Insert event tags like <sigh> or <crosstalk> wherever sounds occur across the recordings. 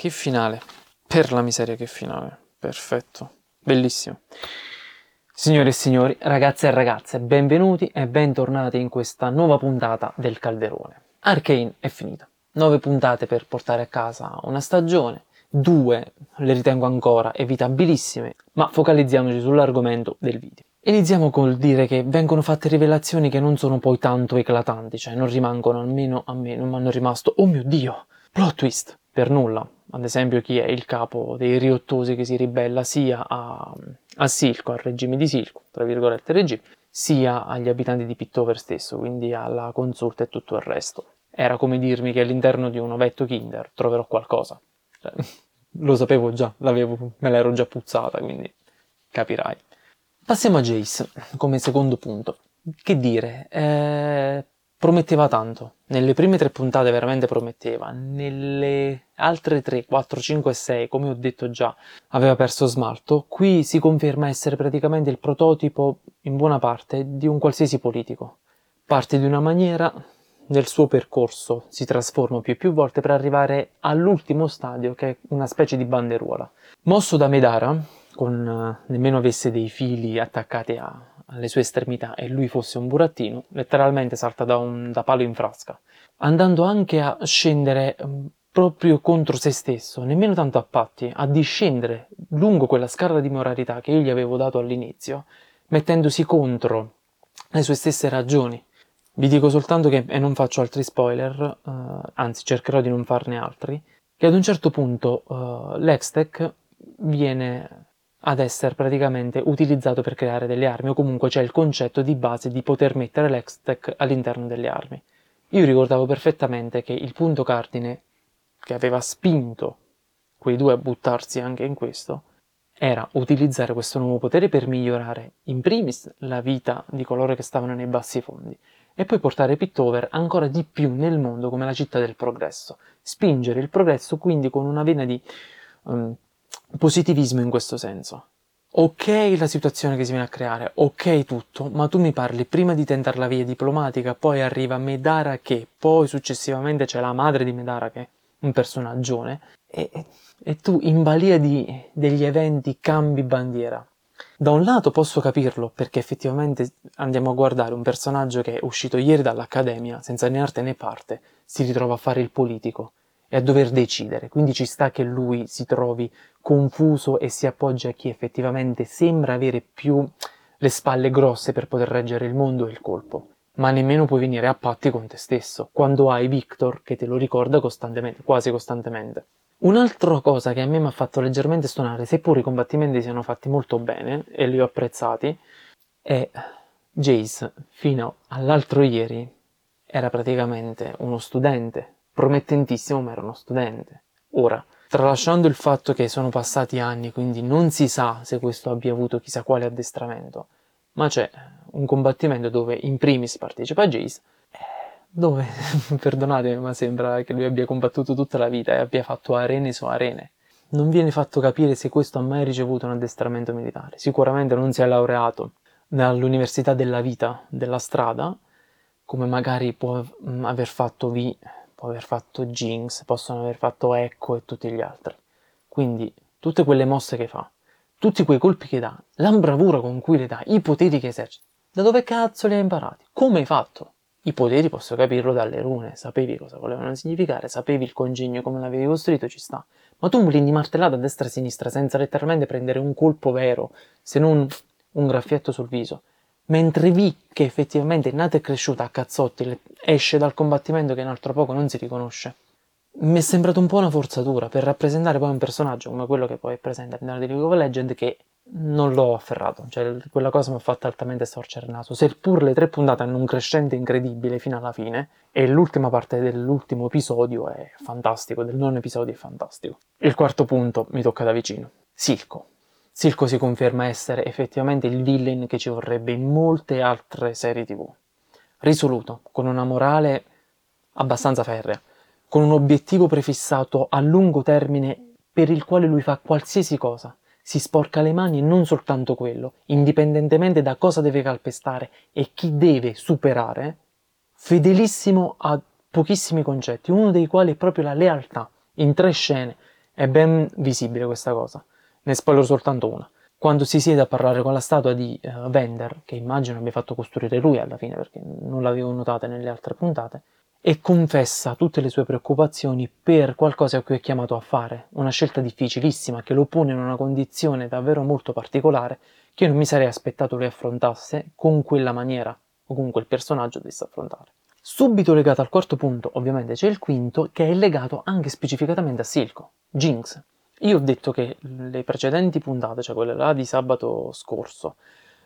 che finale. Per la miseria che finale. Perfetto. Bellissimo. Signore e signori, ragazze e ragazze, benvenuti e bentornati in questa nuova puntata del Calderone. Arcane è finita. Nove puntate per portare a casa una stagione, due le ritengo ancora evitabilissime, ma focalizziamoci sull'argomento del video. Iniziamo col dire che vengono fatte rivelazioni che non sono poi tanto eclatanti, cioè non rimangono almeno a me, non mi hanno rimasto, oh mio dio, plot twist, per nulla. Ad esempio chi è il capo dei riottosi che si ribella sia a, a Silco, al regime di Silco, tra virgolette regime, sia agli abitanti di Pittover stesso, quindi alla consulta e tutto il resto. Era come dirmi che all'interno di un ovetto Kinder troverò qualcosa. Cioè, <laughs> lo sapevo già, me l'ero già puzzata, quindi capirai. Passiamo a Jace come secondo punto. Che dire, eh, prometteva tanto. Nelle prime tre puntate veramente prometteva, nelle altre 3, 4, 5 e 6, come ho detto già, aveva perso smalto. Qui si conferma essere praticamente il prototipo, in buona parte, di un qualsiasi politico. Parte di una maniera, nel suo percorso si trasforma più e più volte per arrivare all'ultimo stadio, che è una specie di banderuola. Mosso da Medara, con uh, nemmeno avesse dei fili attaccati a, alle sue estremità e lui fosse un burattino, letteralmente salta da, un, da palo in frasca, andando anche a scendere um, proprio contro se stesso, nemmeno tanto a patti, a discendere lungo quella scala di moralità che io gli avevo dato all'inizio, mettendosi contro le sue stesse ragioni. Vi dico soltanto che, e non faccio altri spoiler, uh, anzi cercherò di non farne altri, che ad un certo punto uh, l'Extech viene ad essere praticamente utilizzato per creare delle armi o comunque c'è il concetto di base di poter mettere l'Extech all'interno delle armi. Io ricordavo perfettamente che il punto cardine che aveva spinto quei due a buttarsi anche in questo era utilizzare questo nuovo potere per migliorare in primis la vita di coloro che stavano nei bassi fondi e poi portare Pittover ancora di più nel mondo come la città del progresso, spingere il progresso quindi con una vena di um, positivismo in questo senso. Ok la situazione che si viene a creare, ok tutto, ma tu mi parli prima di tentare la via diplomatica, poi arriva Medara che, poi successivamente c'è la madre di Medara che è un personaggione, e, e tu in balia di, degli eventi cambi bandiera. Da un lato posso capirlo perché effettivamente andiamo a guardare un personaggio che è uscito ieri dall'accademia senza né arte né parte, si ritrova a fare il politico e a dover decidere, quindi ci sta che lui si trovi confuso e si appoggia a chi effettivamente sembra avere più le spalle grosse per poter reggere il mondo e il colpo. Ma nemmeno puoi venire a patti con te stesso, quando hai Victor che te lo ricorda costantemente, quasi costantemente. Un'altra cosa che a me mi ha fatto leggermente stonare, seppur i combattimenti siano fatti molto bene e li ho apprezzati, è Jace fino all'altro ieri era praticamente uno studente promettentissimo, ma era uno studente. Ora, tralasciando il fatto che sono passati anni, quindi non si sa se questo abbia avuto chissà quale addestramento, ma c'è un combattimento dove in primis partecipa Jace, dove, <laughs> perdonate, ma sembra che lui abbia combattuto tutta la vita e abbia fatto arene su arene. Non viene fatto capire se questo ha mai ricevuto un addestramento militare. Sicuramente non si è laureato all'università della vita, della strada, come magari può aver fatto V può aver fatto Jinx, possono aver fatto Echo e tutti gli altri. Quindi tutte quelle mosse che fa, tutti quei colpi che dà, la bravura con cui le dà, i poteri che esercita, da dove cazzo li hai imparati? Come hai fatto? I poteri posso capirlo dalle rune, sapevi cosa volevano significare, sapevi il congegno come l'avevi costruito, ci sta. Ma tu prendi martellata a destra e a sinistra senza letteralmente prendere un colpo vero, se non un graffietto sul viso mentre V, che effettivamente è nata e cresciuta a cazzotti, esce dal combattimento che in altro poco non si riconosce. Mi è sembrato un po' una forzatura per rappresentare poi un personaggio come quello che poi è presente all'interno di League of Legends che non l'ho afferrato, cioè quella cosa mi ha fatto altamente storcere il naso, seppur le tre puntate hanno un crescente incredibile fino alla fine e l'ultima parte dell'ultimo episodio è fantastico, del nono episodio è fantastico. Il quarto punto mi tocca da vicino, Silco. Silco si conferma essere effettivamente il villain che ci vorrebbe in molte altre serie tv. Risoluto, con una morale abbastanza ferrea, con un obiettivo prefissato a lungo termine per il quale lui fa qualsiasi cosa, si sporca le mani e non soltanto quello, indipendentemente da cosa deve calpestare e chi deve superare, fedelissimo a pochissimi concetti, uno dei quali è proprio la lealtà, in tre scene, È ben visibile questa cosa. Ne spoiler soltanto una. Quando si siede a parlare con la statua di uh, Vender, che immagino abbia fatto costruire lui alla fine perché non l'avevo notata nelle altre puntate, e confessa tutte le sue preoccupazioni per qualcosa a cui è chiamato a fare, una scelta difficilissima che lo pone in una condizione davvero molto particolare che non mi sarei aspettato lui affrontasse con quella maniera, o comunque il personaggio dovesse affrontare. Subito legato al quarto punto, ovviamente c'è il quinto, che è legato anche specificatamente a Silco, Jinx. Io ho detto che le precedenti puntate, cioè quelle là di sabato scorso,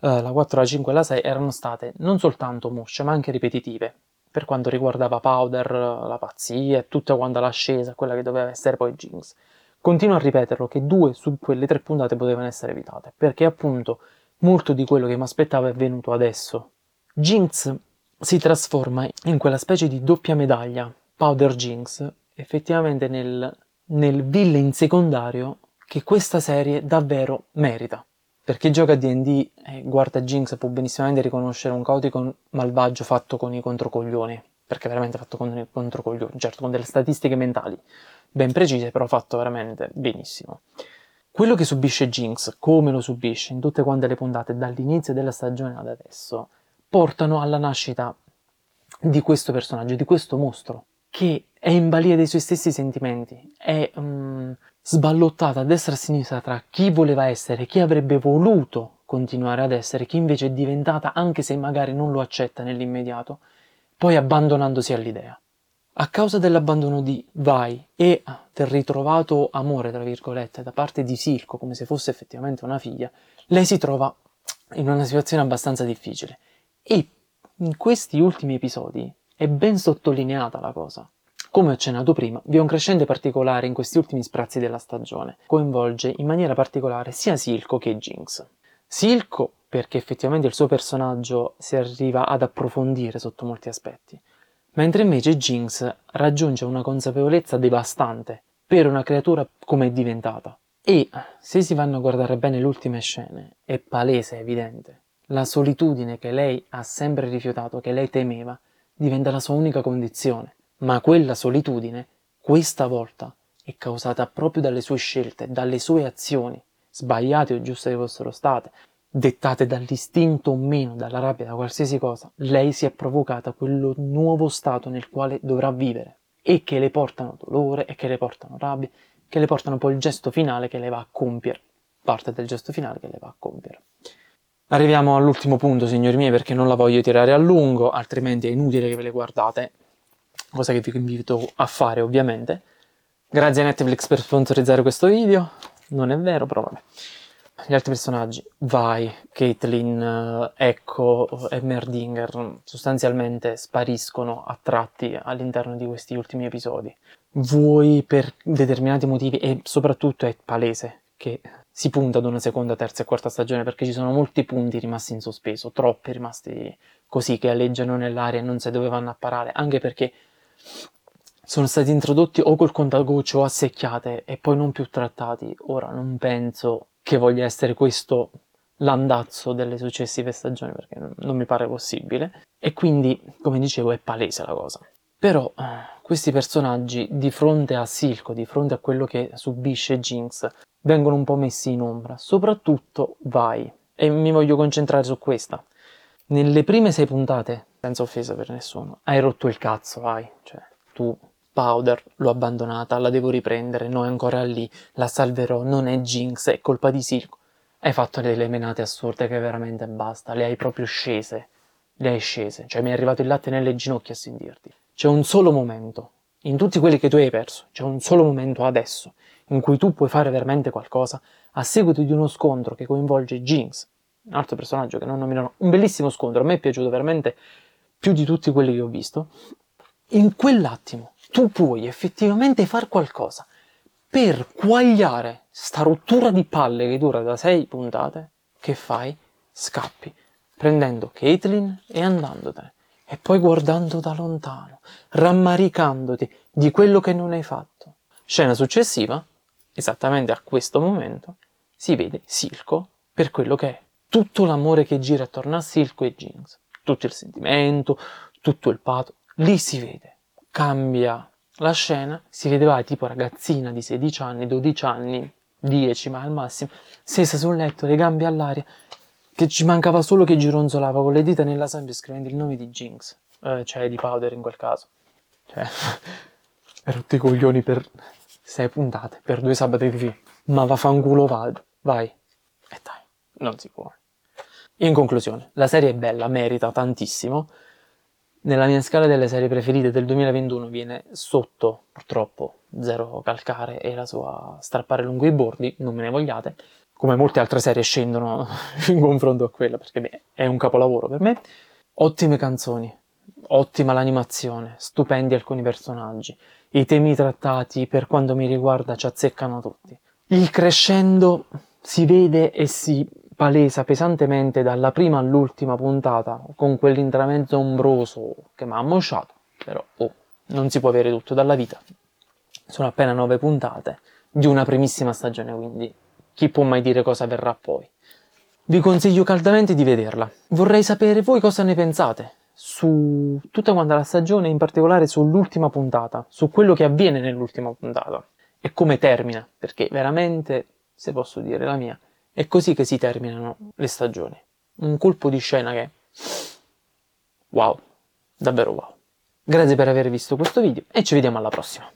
eh, la 4, la 5 e la 6, erano state non soltanto mosce, ma anche ripetitive, per quanto riguardava Powder, la pazzia e tutta quanta l'ascesa, quella che doveva essere poi Jinx. Continuo a ripeterlo che due su quelle tre puntate potevano essere evitate, perché appunto molto di quello che mi aspettavo è venuto adesso. Jinx si trasforma in quella specie di doppia medaglia, Powder Jinx, effettivamente nel, nel villain secondario che questa serie davvero merita. Per chi gioca a D&D e guarda Jinx può benissimamente riconoscere un caotico malvagio fatto con i controcoglioni, perché veramente fatto con i controcoglioni, certo con delle statistiche mentali ben precise, però fatto veramente benissimo. Quello che subisce Jinx, come lo subisce in tutte quante le puntate dall'inizio della stagione ad adesso, portano alla nascita di questo personaggio, di questo mostro, che è in balia dei suoi stessi sentimenti, è um, sballottata a destra e a sinistra tra chi voleva essere, chi avrebbe voluto continuare ad essere, chi invece è diventata, anche se magari non lo accetta nell'immediato, poi abbandonandosi all'idea. A causa dell'abbandono di Vai e del ritrovato amore, tra virgolette, da parte di Silco, come se fosse effettivamente una figlia, lei si trova in una situazione abbastanza difficile. E in questi ultimi episodi è ben sottolineata la cosa. Come ho accennato prima, vi è un crescente particolare in questi ultimi sprazzi della stagione. Coinvolge in maniera particolare sia Silco che Jinx. Silco perché effettivamente il suo personaggio si arriva ad approfondire sotto molti aspetti, mentre invece Jinx raggiunge una consapevolezza devastante per una creatura come è diventata. E se si vanno a guardare bene le ultime scene, è palese, è evidente. La solitudine che lei ha sempre rifiutato, che lei temeva, diventa la sua unica condizione ma quella solitudine, questa volta, è causata proprio dalle sue scelte, dalle sue azioni, sbagliate o giuste che fossero state, dettate dall'istinto o meno, dalla rabbia, da qualsiasi cosa, lei si è provocata quello nuovo stato nel quale dovrà vivere e che le portano dolore e che le portano rabbia, che le portano poi il gesto finale che le va a compiere, parte del gesto finale che le va a compiere. Arriviamo all'ultimo punto, signori miei, perché non la voglio tirare a lungo, altrimenti è inutile che ve le guardate cosa che vi invito a fare ovviamente. Grazie a Netflix per sponsorizzare questo video, non è vero, però vabbè. Gli altri personaggi, Vai, Caitlyn, eh, Echo e Merdinger, sostanzialmente spariscono a tratti all'interno di questi ultimi episodi. Vuoi per determinati motivi e soprattutto è palese che si punta ad una seconda, terza e quarta stagione perché ci sono molti punti rimasti in sospeso, troppi rimasti così che alleggiano nell'aria e non sai dove vanno a parare, anche perché sono stati introdotti o col contagoccio o a secchiate e poi non più trattati. Ora non penso che voglia essere questo l'andazzo delle successive stagioni perché non mi pare possibile. E quindi come dicevo è palese la cosa. Però eh, questi personaggi di fronte a Silco di fronte a quello che subisce Jinx vengono un po' messi in ombra. Soprattutto Vai. E mi voglio concentrare su questa. Nelle prime sei puntate senza offesa per nessuno, hai rotto il cazzo, vai, cioè, tu, Powder, l'ho abbandonata, la devo riprendere, no, è ancora lì, la salverò, non è Jinx, è colpa di Silco. Hai fatto delle menate assurde che veramente basta, le hai proprio scese, le hai scese, cioè mi è arrivato il latte nelle ginocchia a sentirti. C'è un solo momento, in tutti quelli che tu hai perso, c'è un solo momento adesso, in cui tu puoi fare veramente qualcosa a seguito di uno scontro che coinvolge Jinx, un altro personaggio che non nominerò, un bellissimo scontro, a me è piaciuto veramente più di tutti quelli che ho visto, in quell'attimo tu puoi effettivamente far qualcosa per quagliare sta rottura di palle che dura da sei puntate, che fai? Scappi, prendendo Caitlyn e andandotene, e poi guardando da lontano, rammaricandoti di quello che non hai fatto. Scena successiva, esattamente a questo momento, si vede Silco per quello che è, tutto l'amore che gira attorno a Silco e Jinx tutto il sentimento, tutto il pato, lì si vede. Cambia la scena, si vedeva tipo ragazzina di 16 anni, 12 anni, 10 ma al massimo, stesa sul letto, le gambe all'aria, che ci mancava solo che gironzolava con le dita nella sabbia scrivendo il nome di Jinx, eh, cioè di Powder in quel caso. Cioè, <laughs> per tutti i coglioni per sei puntate, per due sabati di film. Ma vaffanculo vado, vai. E dai, non si può. In conclusione, la serie è bella, merita tantissimo. Nella mia scala delle serie preferite del 2021 viene sotto, purtroppo, Zero Calcare e la sua Strappare lungo i bordi, non me ne vogliate, come molte altre serie scendono <laughs> in confronto a quella, perché beh, è un capolavoro per me. Ottime canzoni, ottima l'animazione, stupendi alcuni personaggi, i temi trattati per quanto mi riguarda ci azzeccano tutti. Il crescendo si vede e si palesa pesantemente dalla prima all'ultima puntata, con quell'intramezzo ombroso che mi ha ammosciato, però oh, non si può avere tutto dalla vita. Sono appena nove puntate di una primissima stagione, quindi chi può mai dire cosa verrà poi? Vi consiglio caldamente di vederla. Vorrei sapere voi cosa ne pensate su tutta quanta la stagione, in particolare sull'ultima puntata, su quello che avviene nell'ultima puntata e come termina, perché veramente, se posso dire la mia, è così che si terminano le stagioni. Un colpo di scena che... Wow, davvero wow. Grazie per aver visto questo video e ci vediamo alla prossima.